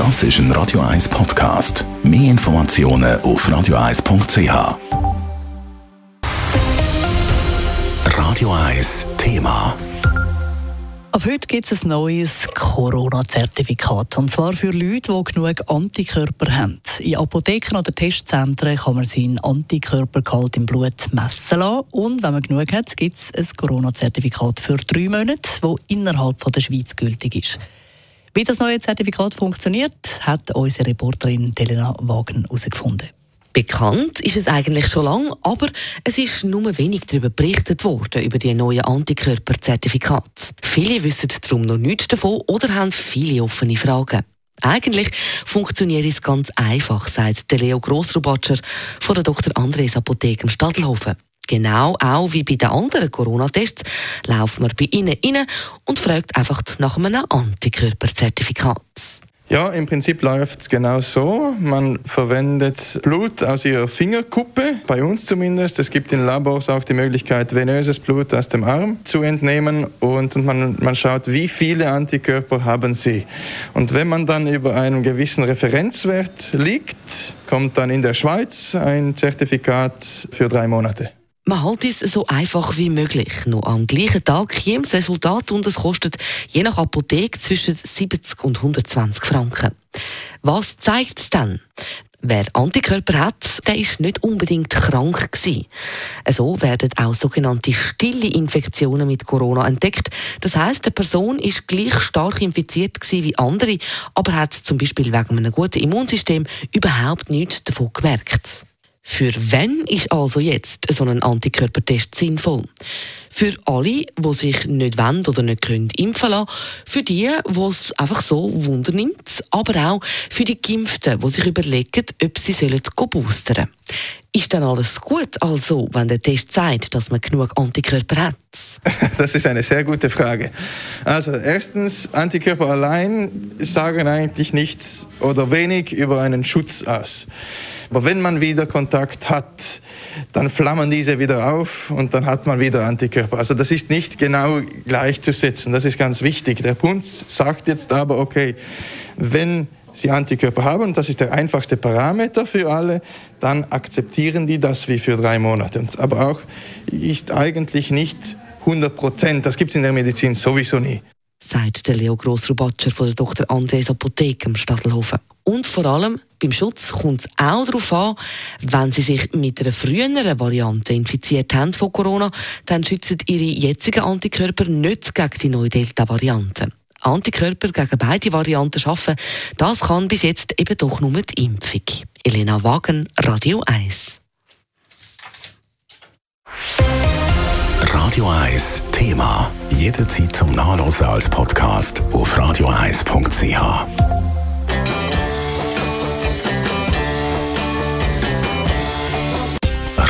Das ist ein Radio 1 Podcast. Mehr Informationen auf radio1.ch. Radio 1 Thema. Ab heute gibt es ein neues Corona-Zertifikat. Und zwar für Leute, die genug Antikörper haben. In Apotheken oder Testzentren kann man seinen Antikörpergehalt im Blut messen lassen. Und wenn man genug hat, gibt es ein Corona-Zertifikat für drei Monate, das innerhalb der Schweiz gültig ist. Wie das neue Zertifikat funktioniert, hat unsere Reporterin Telena Wagen herausgefunden. Bekannt ist es eigentlich schon lange, aber es ist nur wenig darüber berichtet worden, über die neuen Antikörperzertifikate. Viele wissen darum noch nichts davon oder haben viele offene Fragen. Eigentlich funktioniert es ganz einfach, sagt der Leo Grossrubatscher von der Dr. Andres Apotheke im Stadelhofen. Genau auch wie bei den anderen Corona-Tests laufen wir bei Ihnen rein und fragt einfach nach einem Antikörperzertifikat. Ja, im Prinzip läuft es genau so. Man verwendet Blut aus ihrer Fingerkuppe, bei uns zumindest. Es gibt in Labors auch die Möglichkeit, venöses Blut aus dem Arm zu entnehmen und man, man schaut, wie viele Antikörper haben sie. Und wenn man dann über einen gewissen Referenzwert liegt, kommt dann in der Schweiz ein Zertifikat für drei Monate. Man hält es so einfach wie möglich. Noch am gleichen Tag käme das Resultat und es kostet je nach Apotheke zwischen 70 und 120 Franken. Was zeigt es dann? Wer Antikörper hat, der ist nicht unbedingt krank gewesen. So werden auch sogenannte stille Infektionen mit Corona entdeckt. Das heißt, eine Person ist gleich stark infiziert gewesen wie andere, aber hat zum Beispiel wegen einem guten Immunsystem überhaupt nichts davon gemerkt. Für wen ist also jetzt so ein Antikörpertest sinnvoll? Für alle, die sich nicht wollen oder nicht können impfen lassen, für die, die es einfach so Wunder nimmt, aber auch für die Geimpften, die sich überlegen, ob sie sollen boostern Ist dann alles gut, also, wenn der Test sagt, dass man genug Antikörper hat? Das ist eine sehr gute Frage. Also erstens, Antikörper allein sagen eigentlich nichts oder wenig über einen Schutz aus. Aber wenn man wieder Kontakt hat, dann flammen diese wieder auf und dann hat man wieder Antikörper. Also das ist nicht genau gleichzusetzen, das ist ganz wichtig. Der Bund sagt jetzt aber, okay, wenn Sie Antikörper haben, das ist der einfachste Parameter für alle, dann akzeptieren die das wie für drei Monate. Aber auch ist eigentlich nicht 100 Prozent, das gibt es in der Medizin sowieso nie. Sagt der Leo Grossrubatscher von der Dr. Andres Apotheke im Stadelhofen. Und vor allem beim Schutz kommt es auch darauf an, wenn Sie sich mit einer früheren Variante infiziert haben von Corona, dann schützen Ihre jetzigen Antikörper nicht gegen die neue Delta-Variante. Antikörper gegen beide Varianten schaffen, das kann bis jetzt eben doch nur die Impfung. Elena Wagen, Radio 1. Radio 1 Thema. Jederzeit zum Nachlesen als Podcast auf radio1.ch.